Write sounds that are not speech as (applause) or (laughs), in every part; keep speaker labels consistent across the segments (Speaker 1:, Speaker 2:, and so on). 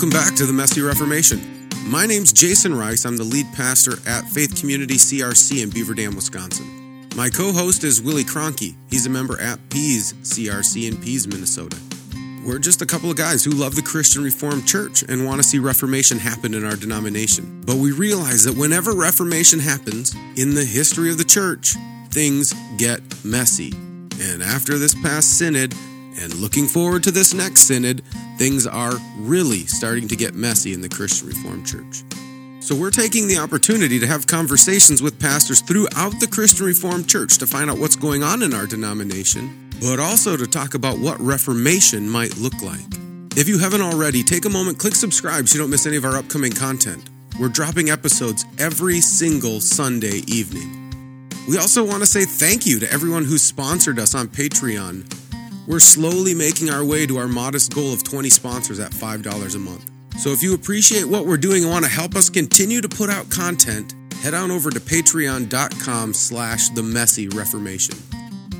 Speaker 1: Welcome back to the Messy Reformation. My name's Jason Ruis. I'm the lead pastor at Faith Community CRC in Beaver Dam, Wisconsin. My co host is Willie Cronky. He's a member at Pease CRC in Pease, Minnesota. We're just a couple of guys who love the Christian Reformed Church and want to see Reformation happen in our denomination. But we realize that whenever Reformation happens in the history of the church, things get messy. And after this past synod, and looking forward to this next synod, things are really starting to get messy in the Christian Reformed Church. So, we're taking the opportunity to have conversations with pastors throughout the Christian Reformed Church to find out what's going on in our denomination, but also to talk about what Reformation might look like. If you haven't already, take a moment, click subscribe so you don't miss any of our upcoming content. We're dropping episodes every single Sunday evening. We also want to say thank you to everyone who sponsored us on Patreon we're slowly making our way to our modest goal of 20 sponsors at $5 a month. So if you appreciate what we're doing and want to help us continue to put out content, head on over to patreon.com slash the messy reformation.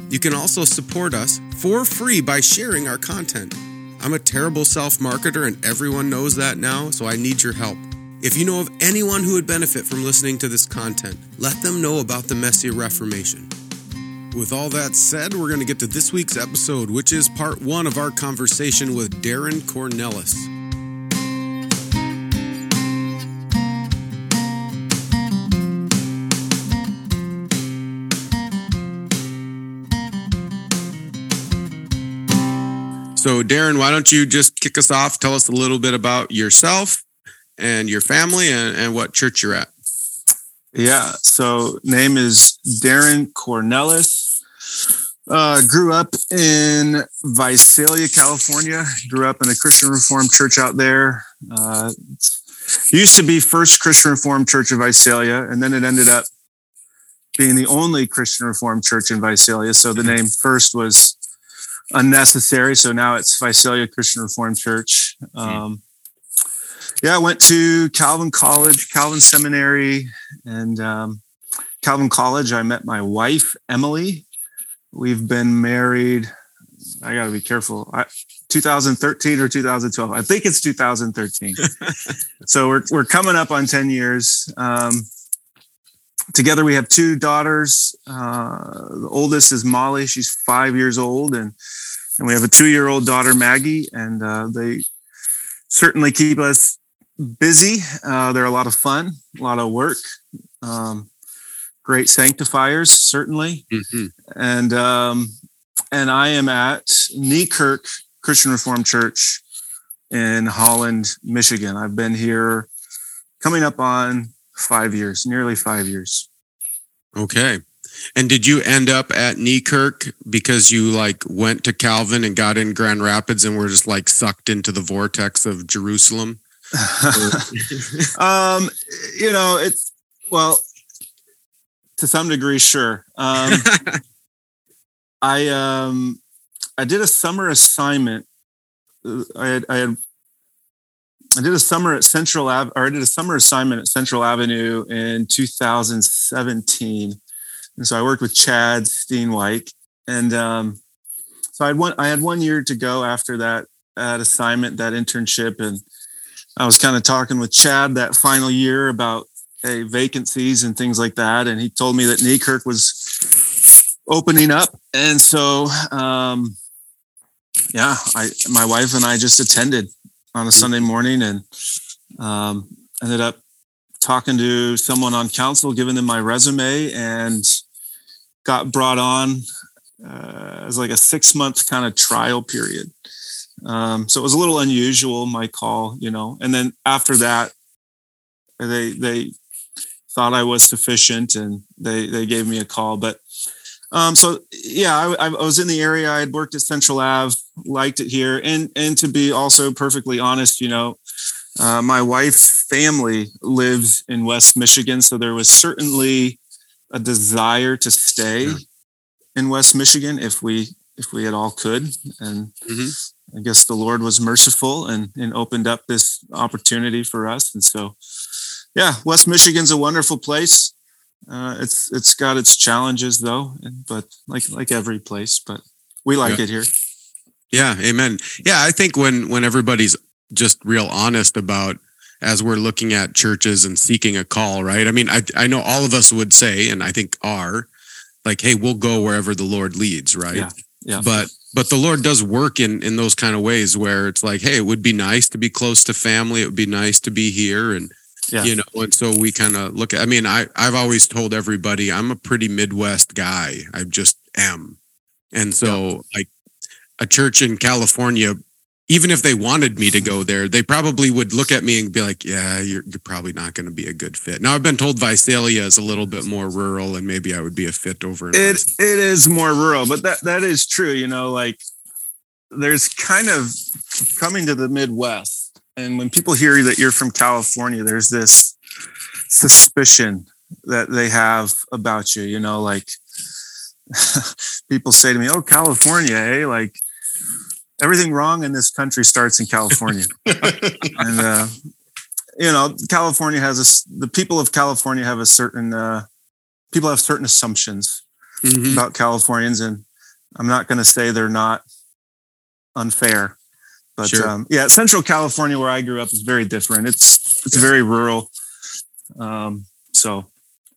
Speaker 1: You can also support us for free by sharing our content. I'm a terrible self-marketer and everyone knows that now, so I need your help. If you know of anyone who would benefit from listening to this content, let them know about the messy reformation. With all that said, we're going to get to this week's episode, which is part one of our conversation with Darren Kornelis. So, Darren, why don't you just kick us off? Tell us a little bit about yourself and your family and, and what church you're at.
Speaker 2: Yeah. So name is Darren Kornelis. Uh, grew up in Visalia, California. Grew up in a Christian Reformed church out there. Uh, used to be First Christian Reformed Church of Visalia, and then it ended up being the only Christian Reformed church in Visalia. So the name first was unnecessary. So now it's Visalia Christian Reformed Church. Um, yeah, I went to Calvin College, Calvin Seminary, and um, Calvin College. I met my wife, Emily. We've been married. I got to be careful. I, 2013 or 2012. I think it's 2013. (laughs) so we're we're coming up on 10 years. Um, together, we have two daughters. Uh, the oldest is Molly. She's five years old, and and we have a two year old daughter, Maggie. And uh, they certainly keep us busy. Uh, they're a lot of fun, a lot of work. Um, great sanctifiers, certainly. Mm-hmm. And um, and I am at Niekerk Christian Reformed Church in Holland, Michigan. I've been here coming up on five years, nearly five years.
Speaker 1: Okay. And did you end up at Niekerk because you like went to Calvin and got in Grand Rapids and were just like sucked into the vortex of Jerusalem? (laughs)
Speaker 2: um, you know, it's well, to some degree, sure. Um, (laughs) I um, I did a summer assignment. I had, I had I did a summer at Central Ave, or I did a summer assignment at Central Avenue in 2017, and so I worked with Chad Steenwijk, and um, so I had one I had one year to go after that that assignment, that internship, and I was kind of talking with Chad that final year about hey, vacancies and things like that. And he told me that Niekerk was opening up. And so, um, yeah, I, my wife and I just attended on a Sunday morning and um, ended up talking to someone on council, giving them my resume, and got brought on uh, as like a six month kind of trial period. Um, so it was a little unusual, my call, you know. And then after that, they they thought I was sufficient, and they they gave me a call. But um, so yeah, I, I, was in the area. I had worked at Central Ave, liked it here, and and to be also perfectly honest, you know, uh, my wife's family lives in West Michigan, so there was certainly a desire to stay in West Michigan if we if we at all could, and mm-hmm. I guess the Lord was merciful and, and opened up this opportunity for us. And so, yeah, West Michigan's a wonderful place. Uh, it's it's got its challenges though, but like like every place, but we like yeah. it here.
Speaker 1: Yeah, amen. Yeah, I think when when everybody's just real honest about as we're looking at churches and seeking a call, right? I mean, I I know all of us would say, and I think are, like, hey, we'll go wherever the Lord leads, right?
Speaker 2: Yeah. Yeah.
Speaker 1: But but the Lord does work in in those kind of ways where it's like, hey, it would be nice to be close to family. It would be nice to be here, and
Speaker 2: Yeah.
Speaker 1: you know, and so we kind of look at. I mean, I I've always told everybody I'm a pretty Midwest guy. I just am, and so like a church in California. Even if they wanted me to go there, they probably would look at me and be like, "Yeah, you're, you're probably not going to be a good fit." Now, I've been told Visalia is a little bit more rural, and maybe I would be a fit over.
Speaker 2: it it is more rural but that that is true you know like there's kind of coming to the midwest and when people hear that you're from california there's this suspicion that they have about you you know like (laughs) people say to me oh california eh like everything wrong in this country starts in california (laughs) and uh you know california has a, the people of california have a certain uh people have certain assumptions
Speaker 1: Mhm.
Speaker 2: about Californians, and I'm not going to say they're not unfair, but
Speaker 1: Sure.
Speaker 2: um, yeah, Central California, where I grew up, is very different. It's it's very rural, um, so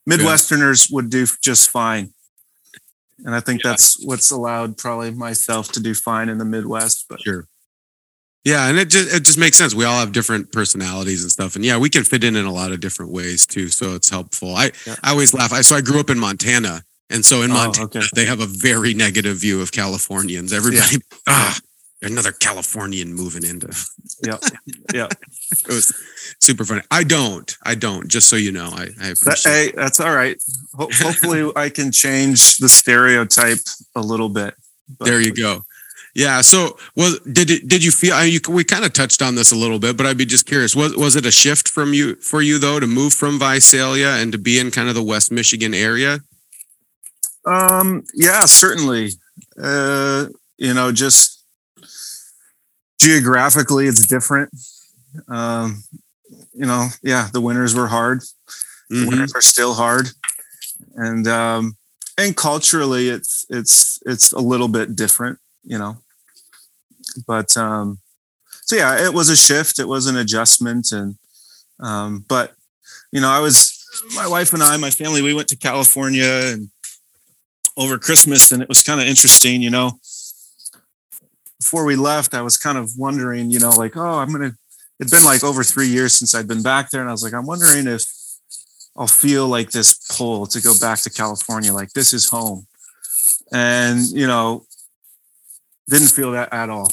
Speaker 2: Midwesterners would do just fine, and I think
Speaker 1: Yeah.
Speaker 2: that's what's allowed probably myself to do fine in the Midwest. But
Speaker 1: Sure. Yeah, and it just it just makes sense. We all have different personalities and stuff, and yeah, we can fit in in a lot of different ways too. So it's helpful. I
Speaker 2: Yeah.
Speaker 1: I always laugh. I so I grew up in Montana, and so in
Speaker 2: Oh,
Speaker 1: Montana
Speaker 2: okay.
Speaker 1: they have a very negative view of Californians. Everybody, (laughs) ah, another Californian moving into.
Speaker 2: yeah, (laughs) yeah,
Speaker 1: It was super funny. I don't. I don't. Just so you know, I I
Speaker 2: that,
Speaker 1: appreciate.
Speaker 2: hey, that's all right. Ho- (laughs) hopefully, I can change the stereotype a little bit. But-
Speaker 1: there you go. Yeah. So, was did it? Did you feel? I, you, we kind of touched on this a little bit, but I'd be just curious. Was was it a shift from you for you though to move from Visalia and to be in kind of the West Michigan area?
Speaker 2: Um, yeah, certainly. Uh, you know, just geographically, it's different. Um, you know, yeah, the winters were hard. The
Speaker 1: Mhm.
Speaker 2: winters are still hard, and um, and culturally, it's it's it's a little bit different. You know, but um, so yeah, it was a shift. It was an adjustment, and um, but you know, I was my wife and I, my family, we went to California and over Christmas, and it was kind of interesting, you know. Before we left, I was kind of wondering, you know, like, oh, I'm gonna. It'd been like over three years since I'd been back there, and I was like, I'm wondering if I'll feel like this pull to go back to California, like this is home, and you know, didn't feel that at all.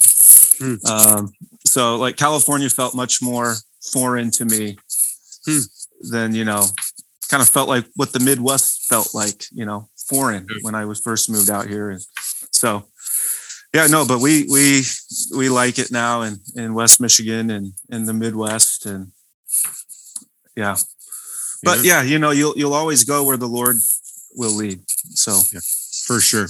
Speaker 1: Hmm.
Speaker 2: Um, so, like, California felt much more foreign to me
Speaker 1: Hmm.
Speaker 2: than you know, kind of felt like what the Midwest felt like, you know, foreign
Speaker 1: Hmm.
Speaker 2: when I was first moved out here, and so yeah, no, but we we we like it now in in West Michigan and in the Midwest, and yeah, but yeah, you know, you'll you'll always go where the Lord will lead. So
Speaker 1: for sure.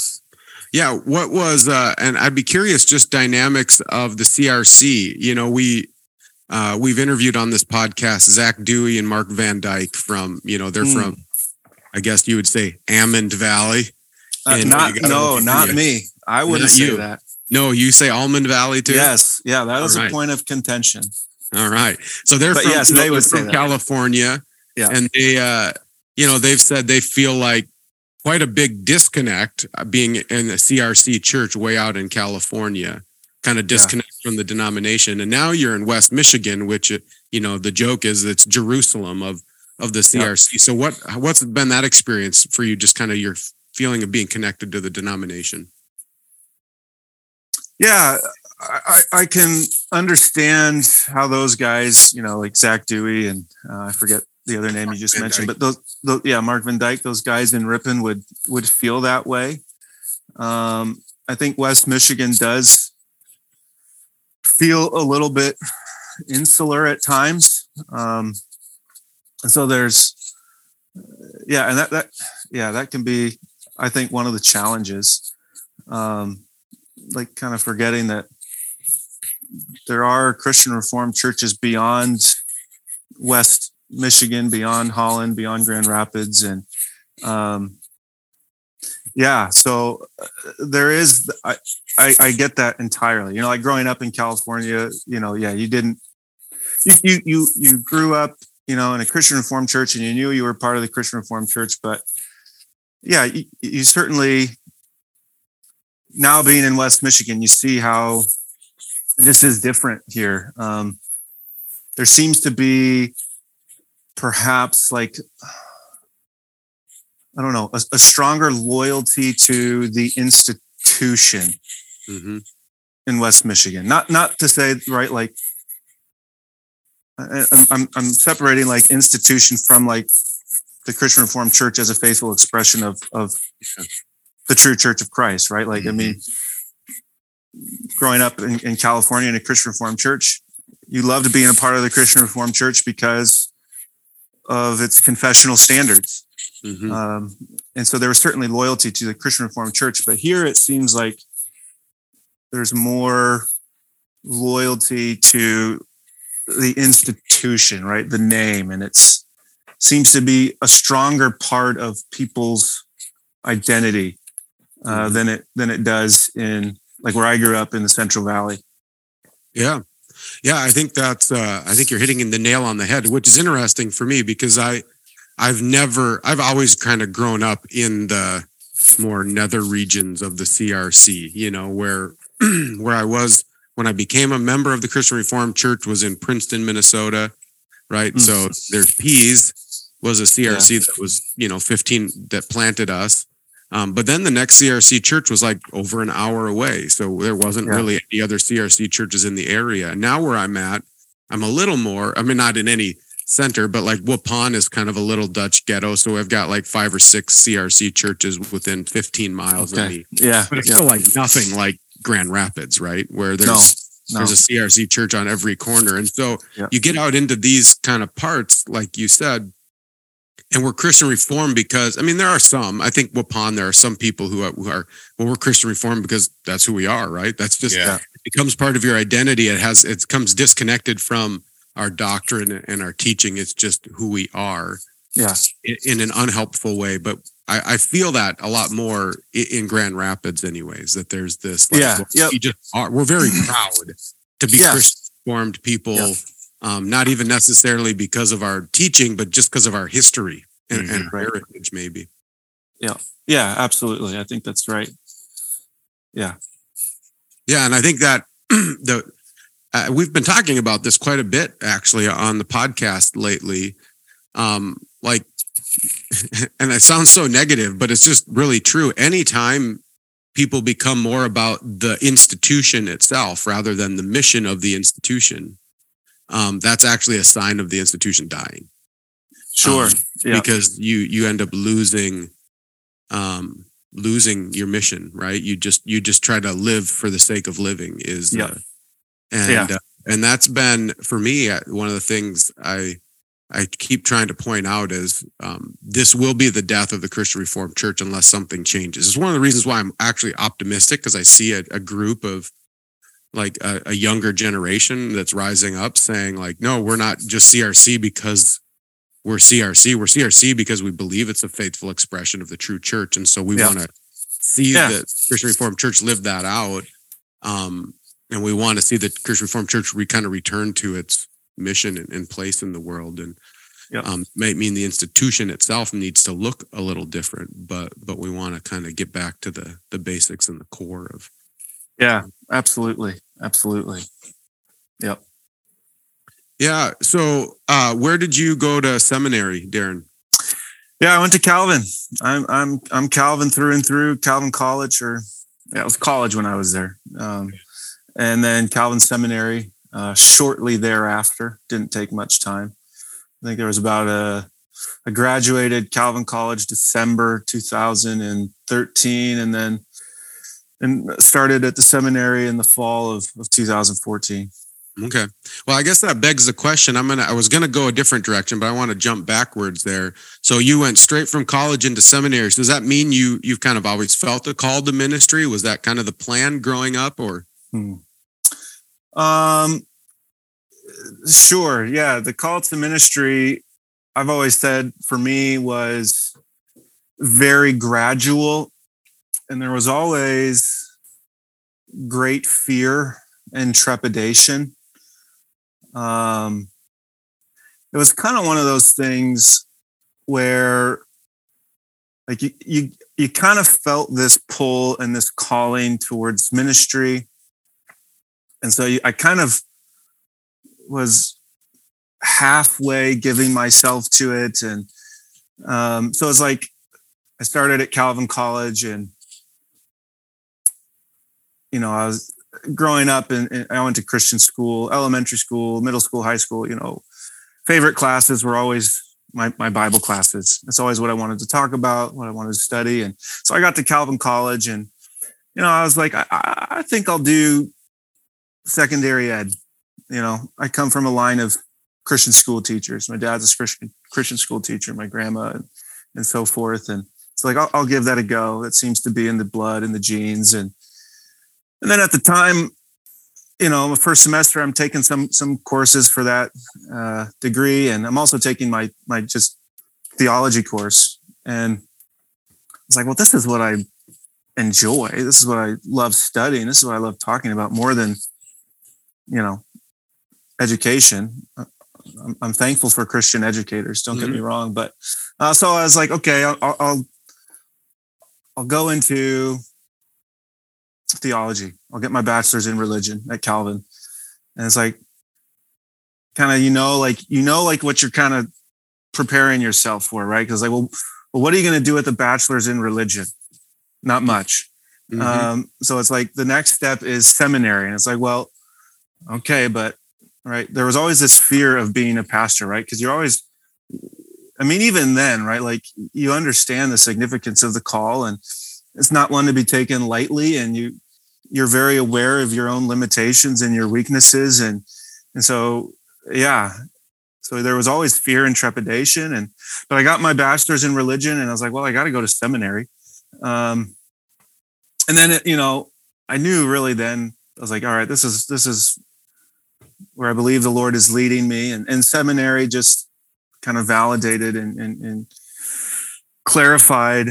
Speaker 1: Yeah, what was uh and I'd be curious just dynamics of the CRC. You know, we uh we've interviewed on this podcast Zach Dewey and Mark Van Dyke from, you know, they're
Speaker 2: Hmm.
Speaker 1: from I guess you would say Ammond Valley.
Speaker 2: Uh,
Speaker 1: And
Speaker 2: not no, not
Speaker 1: yeah.
Speaker 2: me. I wouldn't say
Speaker 1: you.
Speaker 2: that.
Speaker 1: No, you say Almond Valley too?
Speaker 2: Yes, yeah, that was
Speaker 1: All
Speaker 2: a
Speaker 1: right.
Speaker 2: point of contention.
Speaker 1: All right. So they're
Speaker 2: But
Speaker 1: from,
Speaker 2: yes, they would
Speaker 1: from. California.
Speaker 2: Yeah.
Speaker 1: And they uh you know, they've said they feel like quite a big disconnect uh, being in the CRC church way out in California, kind of disconnect from the denomination. And now you're in West Michigan, which uh, you know, the joke is it's Jerusalem of of the
Speaker 2: Yeah.
Speaker 1: CRC. So what what's been that experience for you just kind of your feeling of being connected to the denomination?
Speaker 2: Yeah, I, I can understand how those guys, you know, like Zach Dewey and uh, I forget the other name you just
Speaker 1: Van
Speaker 2: mentioned,
Speaker 1: Dyke.
Speaker 2: but those, those, yeah, Mark Van Dyke, those guys in Ripon would would feel that way. Um, I think West Michigan does feel a little bit insular at times, um, and so there's, yeah, and that that yeah, that can be, I think, one of the challenges. Um, like kind of forgetting that there are Christian Reformed churches beyond West Michigan, beyond Holland, beyond Grand Rapids, and um, yeah, so uh, there is. I, I, I get that entirely. You know, like growing up in California, you know, yeah, you didn't, you, you, you, you grew up, you know, in a Christian Reformed church and you knew you were part of the Christian Reformed church, but yeah, you, you certainly, now being in West Michigan, you see how this is different here. Um, there seems to be perhaps like, I don't know, a, a stronger loyalty to the institution mm-hmm. in West Michigan. Not not to say right like I, I'm, I'm I'm separating like institution from like the Christian Reformed Church as a faithful expression of of the true Church of Christ, right? Like mm-hmm. I mean, growing up in, in California in a Christian Reformed Church, you loved being a part of the Christian Reformed Church because of its confessional standards. Mm-hmm. Um, and so there was certainly loyalty to the Christian Reformed Church, but here it seems like there's more loyalty to the institution, right? The name, and it's seems to be a stronger part of people's identity uh, mm-hmm. than it than it does in like where I grew up in the Central Valley.
Speaker 1: Yeah, yeah, I think that's uh, I think you're hitting the nail on the head, which is interesting for me because I I've never I've always kind of grown up in the more nether regions of the CRC, you know, where (clears throat) where I was when I became a member of the Christian Reformed Church was in Princeton, Minnesota, right? Mm. So there's Pease was a CRC yeah. that was, you know, 15 that planted us. Um, but then the next CRC church was like over an hour away. So there wasn't yeah. really any other CRC churches in the area. Now where I'm at, I'm a little more, I mean, not in any center, but like Waupun is kind of a little Dutch ghetto. So I've got like five or six CRC churches within 15 miles okay. of me.
Speaker 2: Yeah.
Speaker 1: But it's
Speaker 2: yeah.
Speaker 1: still like nothing like Grand Rapids, right? Where there's no, no. there's a CRC church on every corner. And so yeah. you get out into these kind of parts, like you said, and we're Christian reformed because I mean there are some. I think Waupun there are some people who are, who are well we're Christian reformed because that's who we are, right? That's just yeah. it becomes part of your identity. It has it comes disconnected from our doctrine and our teaching. It's just who we are.
Speaker 2: Yeah,
Speaker 1: in, in an unhelpful way, but I, I, feel that a lot more in Grand Rapids, anyways. That there's this,
Speaker 2: like, yeah, yep.
Speaker 1: we just are. We're very proud to be yeah. Christian reformed people. Yeah um, not even necessarily because of our teaching, but just because of our history and, mm-hmm. and heritage, maybe.
Speaker 2: Yeah, yeah, absolutely. I think that's right. Yeah,
Speaker 1: yeah, and I think that (clears throat) the uh, we've been talking about this quite a bit actually on the podcast lately. Um, like, (laughs) and it sounds so negative, but it's just really true. Anytime people become more about the institution itself rather than the mission of the institution, um, that's actually a sign of the institution dying.
Speaker 2: Sure. Um,
Speaker 1: yeah. Because you you end up losing um, losing your mission, right? You just you just try to live for the sake of living is
Speaker 2: yeah.
Speaker 1: Uh, and yeah. uh, and that's been for me uh, one of the things I I keep trying to point out is um, this will be the death of the Christian Reformed Church unless something changes. It's one of the reasons why I'm actually optimistic because I see a, a, group of like a, a, younger generation that's rising up saying like no we're not just crc because we're crc we're crc because we believe it's a faithful expression of the true church and so we yeah. want to see yeah. the christian reformed church live that out um, and we want to see the christian reformed church re, kind of return to its mission and, and place in the world and yeah. um, may mean the institution itself needs to look a little different but but we want to kind of get back to the the basics and the core of
Speaker 2: yeah, absolutely. Absolutely. Yep.
Speaker 1: Yeah. So, uh, where did you go to seminary, Darren?
Speaker 2: Yeah, I went to Calvin. I'm I'm I'm Calvin through and through. Calvin College, or yeah, it was college when I was there, um, and then Calvin Seminary uh, shortly thereafter. Didn't take much time. I think there was about a I graduated Calvin College December 2013, and then and started at the seminary in the fall of, of 2014.
Speaker 1: Okay. Well, I guess that begs the question. I'm gonna. I was gonna go a different direction, but I want to jump backwards there. So you went straight from college into seminary. So does that mean you you've kind of always felt a call to ministry? Was that kind of the plan growing up, or? Hmm.
Speaker 2: Um. Sure. Yeah. The call to ministry, I've always said for me was very gradual and there was always great fear and trepidation. Um, it was kind of one of those things where like you, you you kind of felt this pull and this calling towards ministry and so i kind of was halfway giving myself to it and um, so it's like i started at calvin college and you know i was growing up and, i went to christian school elementary school middle school high school you know favorite classes were always my, my Bible classes. It's always what I wanted to talk about, what I wanted to study. And so I got to Calvin College and, you know, I was like, I, I think I'll do secondary ed. You know, I come from a line of Christian school teachers. My dad's a Christian, Christian school teacher, my grandma and, and so forth. And it's like, I'll, I'll give that a go. That seems to be in the blood and the genes. And, and then at the time, you know, the first semester, I'm taking some some courses for that uh, degree, and I'm also taking my my just theology course. And it's like, well, this is what I enjoy. This is what I love studying. This is what I love talking about more than, you know, education. I'm, I'm thankful for Christian educators. Don't mm-hmm. get me wrong, but uh, so I was like, okay, I'll, I'll I'll go into theology. I'll get my bachelor's in religion at Calvin. And it's like kind of, you know, like, you know, like what you're kind of preparing yourself for, right? Because like, well, well, what are you going to do with the bachelor's in religion? Not much. Mm-hmm. Um, so it's like the next step is seminary. And it's like, well, okay, but right. There was always this fear of being a pastor, right? Because you're always, I mean, even then, right? Like you understand the significance of the call and it's not one to be taken lightly and you you're very aware of your own limitations and your weaknesses and and so yeah. So there was always fear and trepidation and but i got my bachelor's in religion and i was like well i got to go to seminary. Um and then it, you know i knew really then i was like all right this is this is where i believe the lord is leading me and, and seminary just kind of validated and, and, and clarified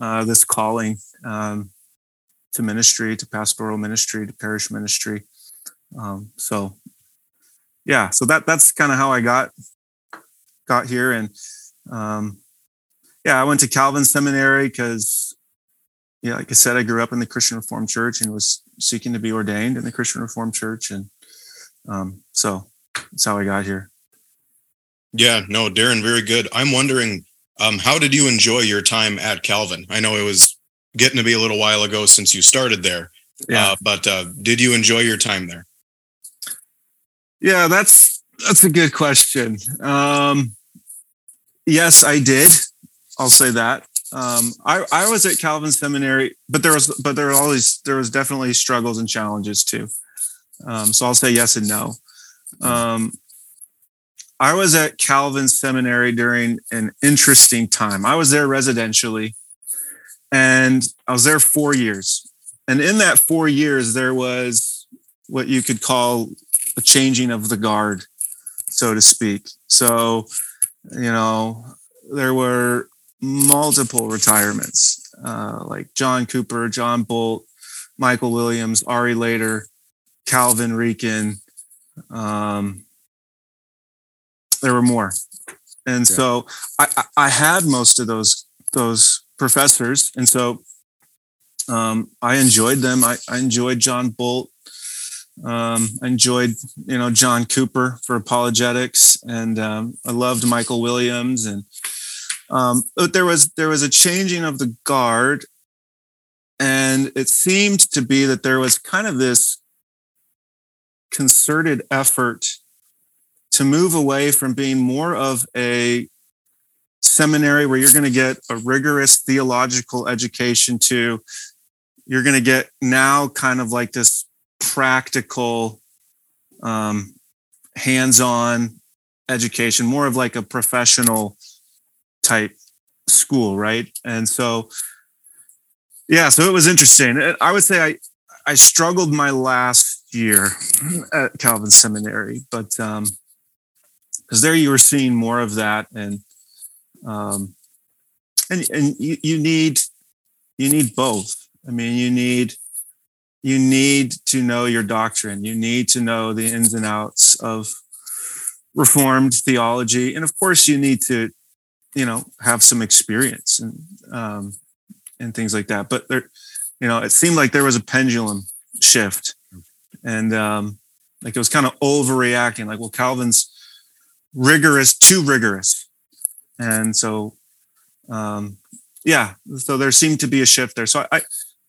Speaker 2: uh, this calling um, to ministry, to pastoral ministry, to parish ministry. Um, so, yeah, so that that's kind of how I got got here, and um, yeah, I went to Calvin Seminary because, yeah, like I said, I grew up in the Christian Reformed Church and was seeking to be ordained in the Christian Reformed Church, and um, so that's how I got here.
Speaker 1: Yeah, no, Darren, very good. I'm wondering um, how did you enjoy your time at Calvin? I know it was getting to be a little while ago since you started there. Yeah. Uh, but uh, did you enjoy your time there?
Speaker 2: Yeah, that's that's a good question. Um, yes, I did. I'll say that. Um, I, I was at Calvin Seminary, but there was but there were always there was definitely struggles and challenges too. Um, so I'll say yes and no. Um, I was at Calvin Seminary during an interesting time. I was there residentially and I was there four years. And in that four years, there was what you could call a changing of the guard, so to speak. So, you know, there were multiple retirements, uh, like John Cooper, John Bolt, Michael Williams, Arie Leder, Calvin Rieken, um, there were more. And yeah. so I, I had most of those those professors, and so um, I enjoyed them. I, I enjoyed John Bolt. Um, I enjoyed you know John Cooper for apologetics, and um, I loved Michael Williams. And um, but there was there was a changing of the guard, and it seemed to be that there was kind of this concerted effort to move away from being more of a seminary where you're going to get a rigorous theological education to you're going to get now kind of like this practical um, hands-on education more of like a professional type school right? And so yeah so it was interesting. I would say i i struggled my last year at calvin seminary but um because there you were seeing more of that and um and and you, you need you need both i mean you need you need to know your doctrine. You need to know the ins and outs of reformed theology. And of course you need to, you know, have some experience and um and things like that. But there, you know, it seemed like there was a pendulum shift. And um like it was kind of overreacting, like, well, Calvin's rigorous, too rigorous. And so um yeah, so there seemed to be a shift there. So I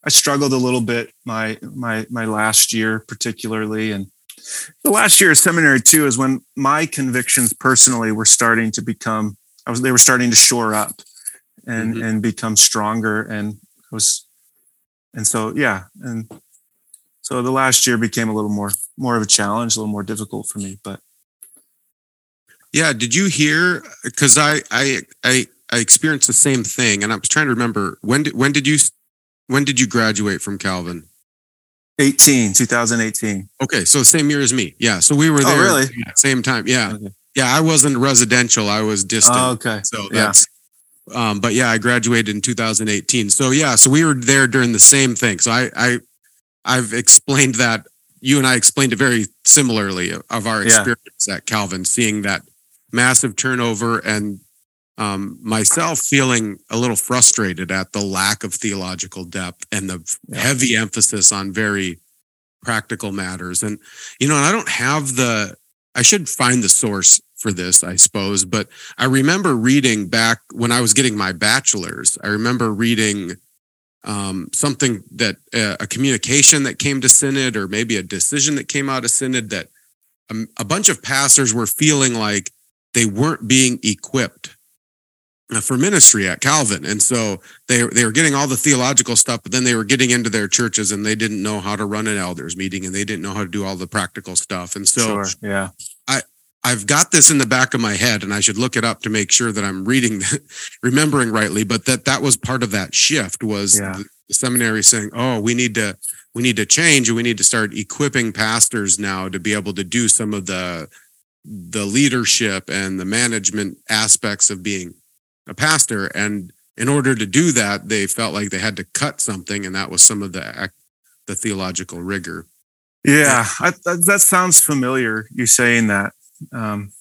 Speaker 2: I struggled a little bit my my my last year particularly and the last year of seminary too is when my convictions personally were starting to become I was they were starting to shore up and mm-hmm. and become stronger and was and so yeah and so the last year became a little more more of a challenge a little more difficult for me but
Speaker 1: yeah did you hear because I I I I experienced the same thing and I was trying to remember when did when did you when did you graduate from Calvin?
Speaker 2: 18, 2018.
Speaker 1: Okay, so same year as me. Yeah, so we were oh, there.
Speaker 2: Oh, really?
Speaker 1: same time. Yeah, okay. yeah. I wasn't residential. I was distant.
Speaker 2: Oh, okay.
Speaker 1: So that's. Yeah. Um, but yeah, I graduated in 2018. So yeah, so we were there during the same thing. So I, I, I've explained that. You and I explained it very similarly of our experience yeah. at Calvin, seeing that massive turnover and um, myself feeling a little frustrated at the lack of theological depth and the yeah. heavy emphasis on very practical matters. And, you know, I don't have the, I should find the source for this, I suppose, but I remember reading back when I was getting my bachelor's, I remember reading um, something that uh, a communication that came to synod or maybe a decision that came out of synod that um, a bunch of pastors were feeling like they weren't being equipped uh, for ministry at Calvin. And so they they were getting all the theological stuff, but then they were getting into their churches and they didn't know how to run an elders meeting and they didn't know how to do all the practical stuff. And so
Speaker 2: sure, yeah.
Speaker 1: I I've got this in the back of my head and I should look it up to make sure that I'm reading (laughs) remembering rightly, but that that was part of that shift was yeah. the, the seminary saying, "Oh, we need to we need to change and we need to start equipping pastors now to be able to do some of the the leadership and the management aspects of being a pastor. And in order to do that they felt like they had to cut something and that was some of the the theological rigor.
Speaker 2: Yeah I, that sounds familiar you saying that. Um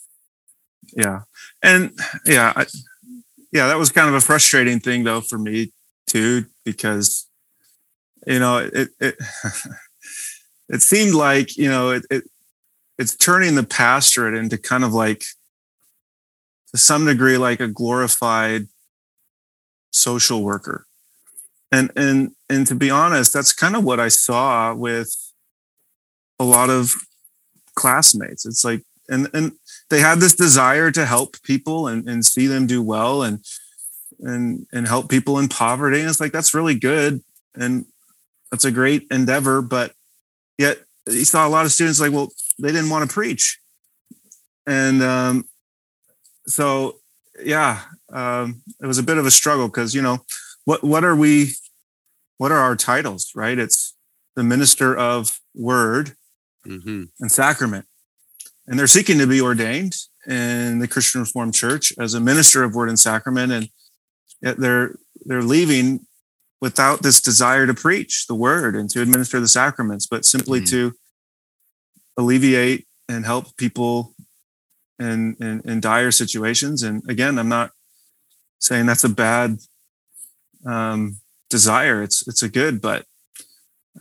Speaker 2: yeah. And yeah I, yeah that was kind of a frustrating thing though for me too because you know it it (laughs) it seemed like you know it, it it's turning the pastorate into kind of like to some degree like a glorified social worker. And and and to be honest, that's kind of what I saw with a lot of classmates. It's like and and they had this desire to help people and, and see them do well and and and help people in poverty. And it's like that's really good and that's a great endeavor, but yet you saw a lot of students like, well, they didn't want to preach. And um, so yeah, um, it was a bit of a struggle because you know what what are we what are our titles right it's the minister of word mm-hmm. and sacrament and they're seeking to be ordained in the christian reformed church as a minister of word and sacrament and yet they're they're leaving without this desire to preach the word and to administer the sacraments but simply mm-hmm. to alleviate and help people in, in, in dire situations. And again, I'm not saying that's a bad um, desire. It's it's a good, but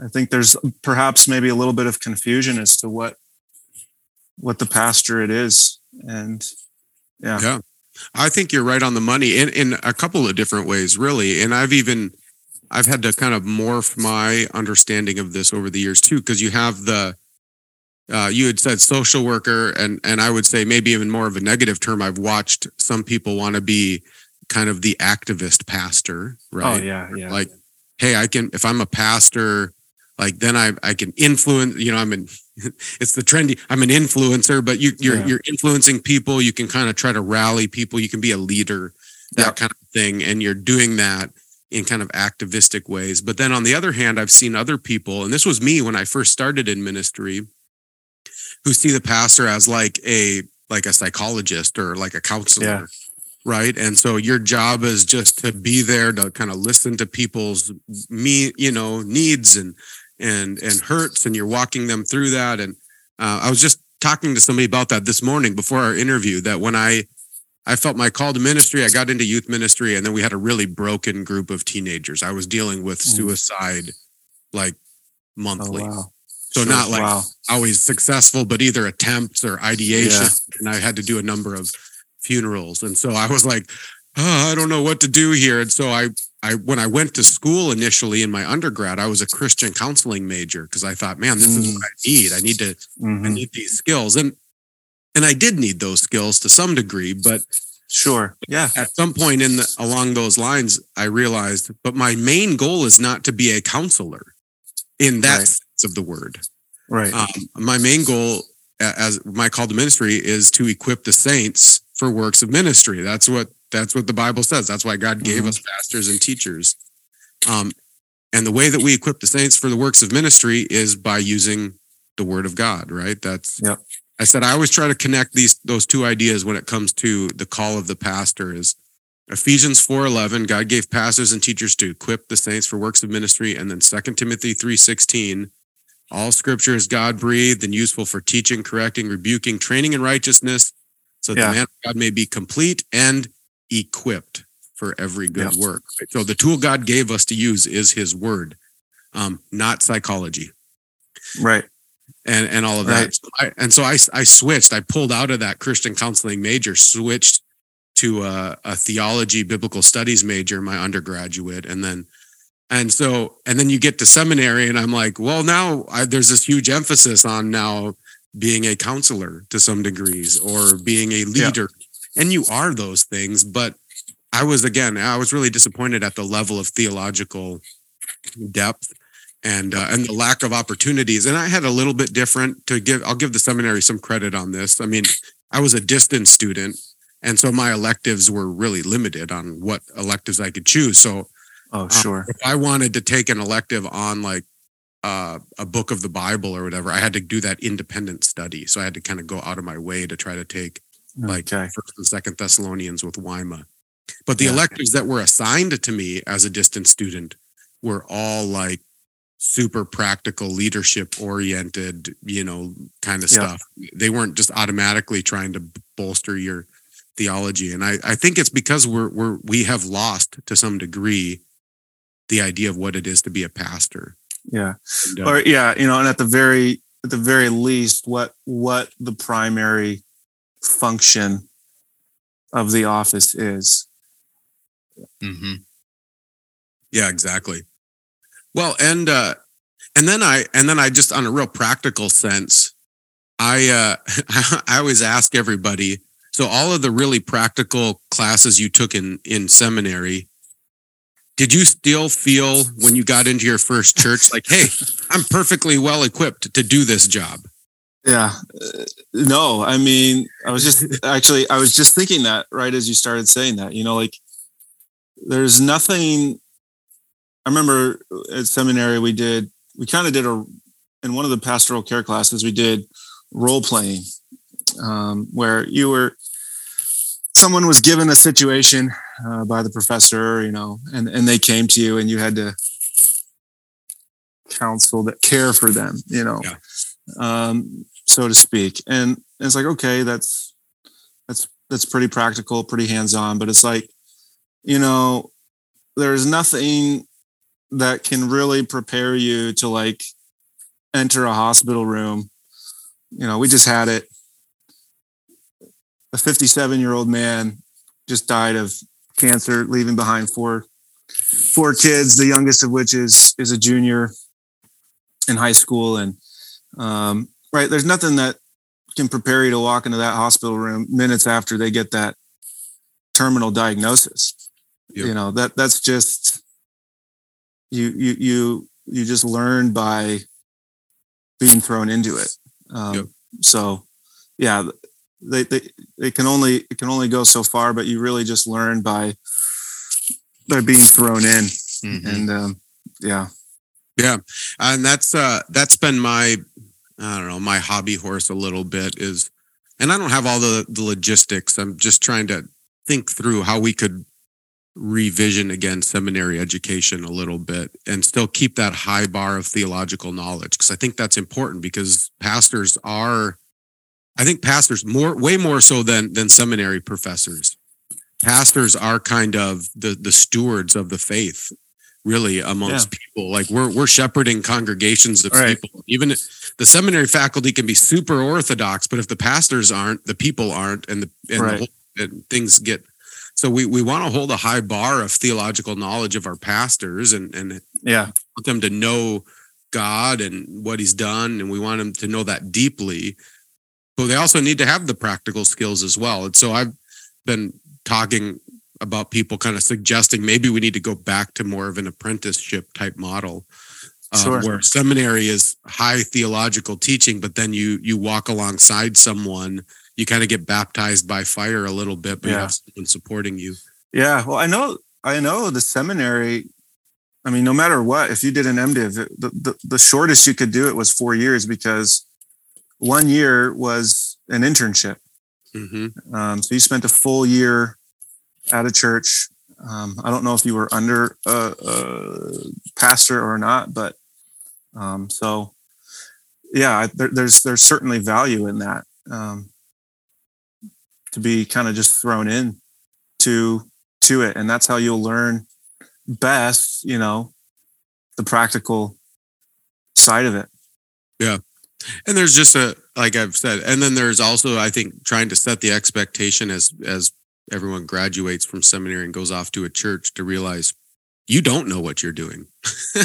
Speaker 2: I think there's perhaps maybe a little bit of confusion as to what what the pastorate is. And yeah.
Speaker 1: Yeah. I think you're right on the money in, in a couple of different ways, really. And I've even I've had to kind of morph my understanding of this over the years too, because you have the uh, you had said social worker, and and I would say maybe even more of a negative term. I've watched some people want to be kind of the activist pastor, oh, right?
Speaker 2: Oh yeah, yeah.
Speaker 1: Like, hey, I can if I'm a pastor, like then I I can influence. You know, I'm an (laughs) it's the trendy. I'm an influencer, but you you're yeah. you're influencing people. You can kind of try to rally people. You can be a leader, that kind of thing, and you're doing that in kind of activistic ways. But then on the other hand, I've seen other people, and this was me when I first started in ministry who see the pastor as like a like a psychologist or like a counselor. Yeah. Right. And so your job is just to be there to kind of listen to people's me, you know, needs and and and hurts and you're walking them through that and uh, i was just talking to somebody about that this morning before our interview that when i i felt my call to ministry i got into youth ministry and then we had a really broken group of teenagers i was dealing with
Speaker 2: Mm.
Speaker 1: suicide like
Speaker 2: Oh,
Speaker 1: monthly
Speaker 2: wow.
Speaker 1: So
Speaker 2: Sure.
Speaker 1: not like
Speaker 2: Wow.
Speaker 1: always successful, but either attempts or ideation.
Speaker 2: Yeah.
Speaker 1: And I had to do a number of funerals. And so I was like, oh, I don't know what to do here. And so I, I, when I went to school initially in my undergrad, I was a Christian counseling major because I thought, man, this is
Speaker 2: Mm.
Speaker 1: what I need. I need to, I
Speaker 2: Mhm.
Speaker 1: need these skills. And, and I did need those skills to some degree, but
Speaker 2: Sure. Yeah.
Speaker 1: at some point in the, along those lines, I realized, but my main goal is not to be a counselor in that
Speaker 2: Right.
Speaker 1: Of the word.
Speaker 2: Right.
Speaker 1: Um, my main goal as my call to ministry is to equip the saints for works of ministry. That's what that's what the Bible says. That's why God gave
Speaker 2: Mhm.
Speaker 1: us pastors and teachers. Um, and the way that we equip the saints for the works of ministry is by using the Word of God. Right. That's.
Speaker 2: Yep.
Speaker 1: I said I always try to connect these those two ideas when it comes to the call of the pastor. Is Ephesians four eleven. God gave pastors and teachers to equip the saints for works of ministry, and then Second Timothy three sixteen. All scripture is God breathed and useful for teaching, correcting, rebuking, training in righteousness, so that
Speaker 2: Yeah.
Speaker 1: the man of God may be complete and equipped for every good work. So the tool God gave us to use is his word, um, not psychology
Speaker 2: right.
Speaker 1: and, and all of
Speaker 2: Right.
Speaker 1: that. So I, and so I, I switched, I pulled out of that Christian counseling major, switched to a, a theology, biblical studies major, my undergraduate. And then, and so, and then you get to seminary and I'm like, well, now I, there's this huge emphasis on now being a counselor to some degrees or being a leader. And you are those things. But I was, again, I was really disappointed at the level of theological depth and uh, and the lack of opportunities. And I had a little bit different to give. I'll give the seminary some credit on this. I mean, I was a distance student, and so my electives were really limited on what electives I could choose. So
Speaker 2: Oh,
Speaker 1: um,
Speaker 2: sure.
Speaker 1: if I wanted to take an elective on like uh, a book of the Bible or whatever, I had to do that independent study. So I had to kind of go out of my way to try to take like
Speaker 2: okay.
Speaker 1: First and Second Thessalonians with Weima. But the
Speaker 2: Yeah.
Speaker 1: electives that were assigned to me as a distance student were all like super practical, leadership oriented, you know, kind of
Speaker 2: Yeah.
Speaker 1: stuff. They weren't just automatically trying to bolster your theology. And I, I think it's because we're we're we have lost to some degree the idea of what it is to be a pastor.
Speaker 2: Yeah.
Speaker 1: And, uh,
Speaker 2: Or yeah, you know, and at the very at the very least, what what the primary function of the office is.
Speaker 1: Mm-hmm. Yeah, exactly. Well, and uh and then I and then I just on a real practical sense, I uh (laughs) I always ask everybody, so all of the really practical classes you took in in seminary, did you still feel when you got into your first church like, hey, I'm perfectly well equipped to do this job?
Speaker 2: Yeah. Uh, no, I mean, I was just actually, I was just thinking that right as you started saying that, you know, like there's nothing. I remember at seminary, we did, we kind of did a, in one of the pastoral care classes, we did role playing um, where you were, someone was given a situation uh, by the professor, you know, and, and they came to you and you had to counsel that care for them, you know.
Speaker 1: Yeah.
Speaker 2: Um, so to speak. And it's like, okay, that's that's that's pretty practical, pretty hands-on, but it's like, you know, there's nothing that can really prepare you to like enter a hospital room. You know, we just had it. A 57 year old man just died of cancer, leaving behind four four kids, the youngest of which is is a junior in high school. And um, right, there's nothing that can prepare you to walk into that hospital room minutes after they get that terminal diagnosis.
Speaker 1: Yep.
Speaker 2: You know, that that's just you you you you just learn by being thrown into it. Um,
Speaker 1: Yep.
Speaker 2: So, yeah, they, they they can only it can only go so far, but you really just learn by by being thrown in. And um, yeah, yeah,
Speaker 1: and that's uh that's been my i don't know my hobby horse a little bit is and i don't have all the the logistics. I'm just trying to think through how we could revision again seminary education a little bit and still keep that high bar of theological knowledge because I think that's important because pastors are I think pastors more way more so than than seminary professors. Pastors are kind of the the stewards of the faith really amongst yeah. people. Like we're we're shepherding congregations of right. people. Even the seminary faculty can be super orthodox, but if the pastors aren't, the people aren't, and the and, right. the whole, and things get so we we want to hold a high bar of theological knowledge of our pastors and and
Speaker 2: yeah
Speaker 1: want them to know God and what He's done, and we want them to know that deeply. But they also need to have the practical skills as well. And so I've been talking about people kind of suggesting maybe we need to go back to more of an apprenticeship type model uh, sure. where seminary is high theological teaching but then you you walk alongside someone you kind of get baptized by fire a little bit but yeah. you have someone supporting you
Speaker 2: yeah well i know i know the seminary i mean no matter what if you did an mdiv the, the, the shortest you could do it was four years because one year was an internship mm-hmm. um, so you spent a full year at a church. Um, I don't know if you were under a, a pastor or not, but um, so yeah, there, there's there's certainly value in that um, to be kind of just thrown in to to it, and that's how you'll learn best. You know, the practical side of it.
Speaker 1: Yeah. And there's just a like I've said, and then there's also I think trying to set the expectation as as everyone graduates from seminary and goes off to a church to realize you don't know what you're doing.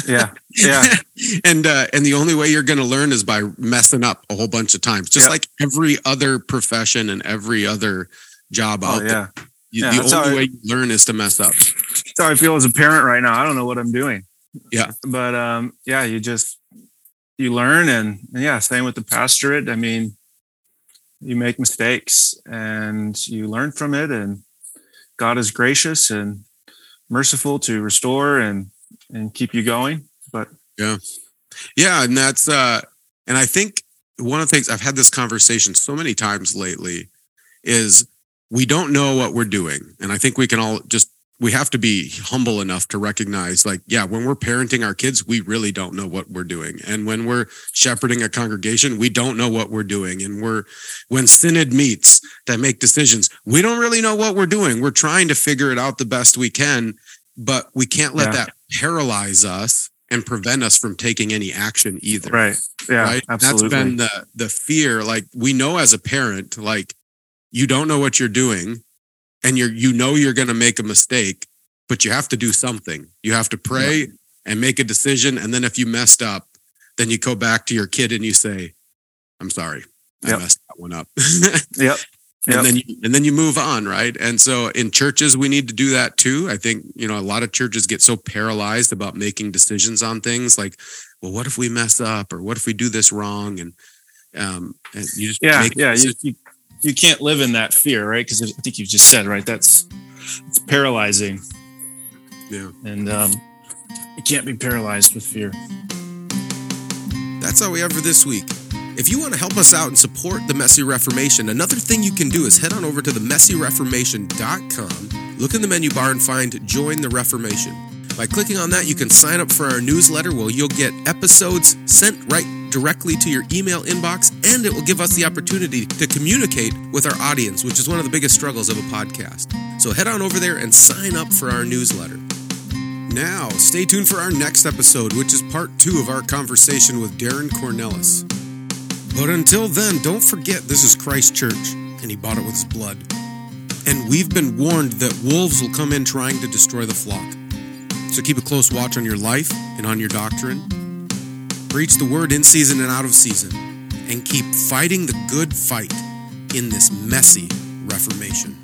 Speaker 2: yeah. Yeah. (laughs)
Speaker 1: and uh, and the only way you're going to learn is by messing up a whole bunch of times, just yep. like every other profession and every other job oh, out yeah. there. You, yeah, the only way you learn is to mess up.
Speaker 2: That's how I feel as a parent right now. I don't know what I'm doing.
Speaker 1: Yeah.
Speaker 2: But um, yeah, you just you learn and, and yeah, same with the pastorate. I mean, you make mistakes and you learn from it and god is gracious and merciful to restore and and keep you going. But
Speaker 1: yeah. Yeah and that's uh and i think one of the things i've had this conversation so many times lately is we don't know what we're doing. And i think we can all just we have to be humble enough to recognize like yeah when we're parenting our kids we really don't know what we're doing. And when we're shepherding a congregation we don't know what we're doing. And we're when synod meets to make decisions we don't really know what we're doing. We're trying to figure it out the best we can but we can't let yeah. that paralyze us and prevent us from taking any action either.
Speaker 2: Right. Yeah right? Absolutely.
Speaker 1: that's been the the fear. Like we know as a parent like you don't know what you're doing and you're you know you're going to make a mistake but you have to do something. You have to pray and make a decision and then if you messed up then you go back to your kid and you say i'm sorry i yep. messed that one up. (laughs)
Speaker 2: Yep.
Speaker 1: And yep. then you, and then you move on right? And so in churches we need to do that too. I think you know a lot of churches get so paralyzed about making decisions on things like well what if we mess up or what if we do this wrong? And um and you just
Speaker 2: yeah yeah you, you, you can't live in that fear, right? Because I think you just said right that's it's paralyzing.
Speaker 1: Yeah,
Speaker 2: and um, you can't be paralyzed with fear.
Speaker 1: That's all we have for this week. If you want to help us out and support the Messy Reformation, another thing you can do is head on over to themessyreformation.com, look in the menu bar and find Join the Reformation. By clicking on that, you can sign up for our newsletter where you'll get episodes sent right directly to your email inbox, and it will give us the opportunity to communicate with our audience, which is one of the biggest struggles of a podcast. So head on over there and sign up for our newsletter. Now, stay tuned for our next episode, which is part two of our conversation with Darren Kornelis. But until then, don't forget this is Christ Church, and he bought it with his blood. And we've been warned that wolves will come in trying to destroy the flock. So keep a close watch on your life and on your doctrine Preach the word in season and out of season, and keep fighting the good fight in this messy Reformation.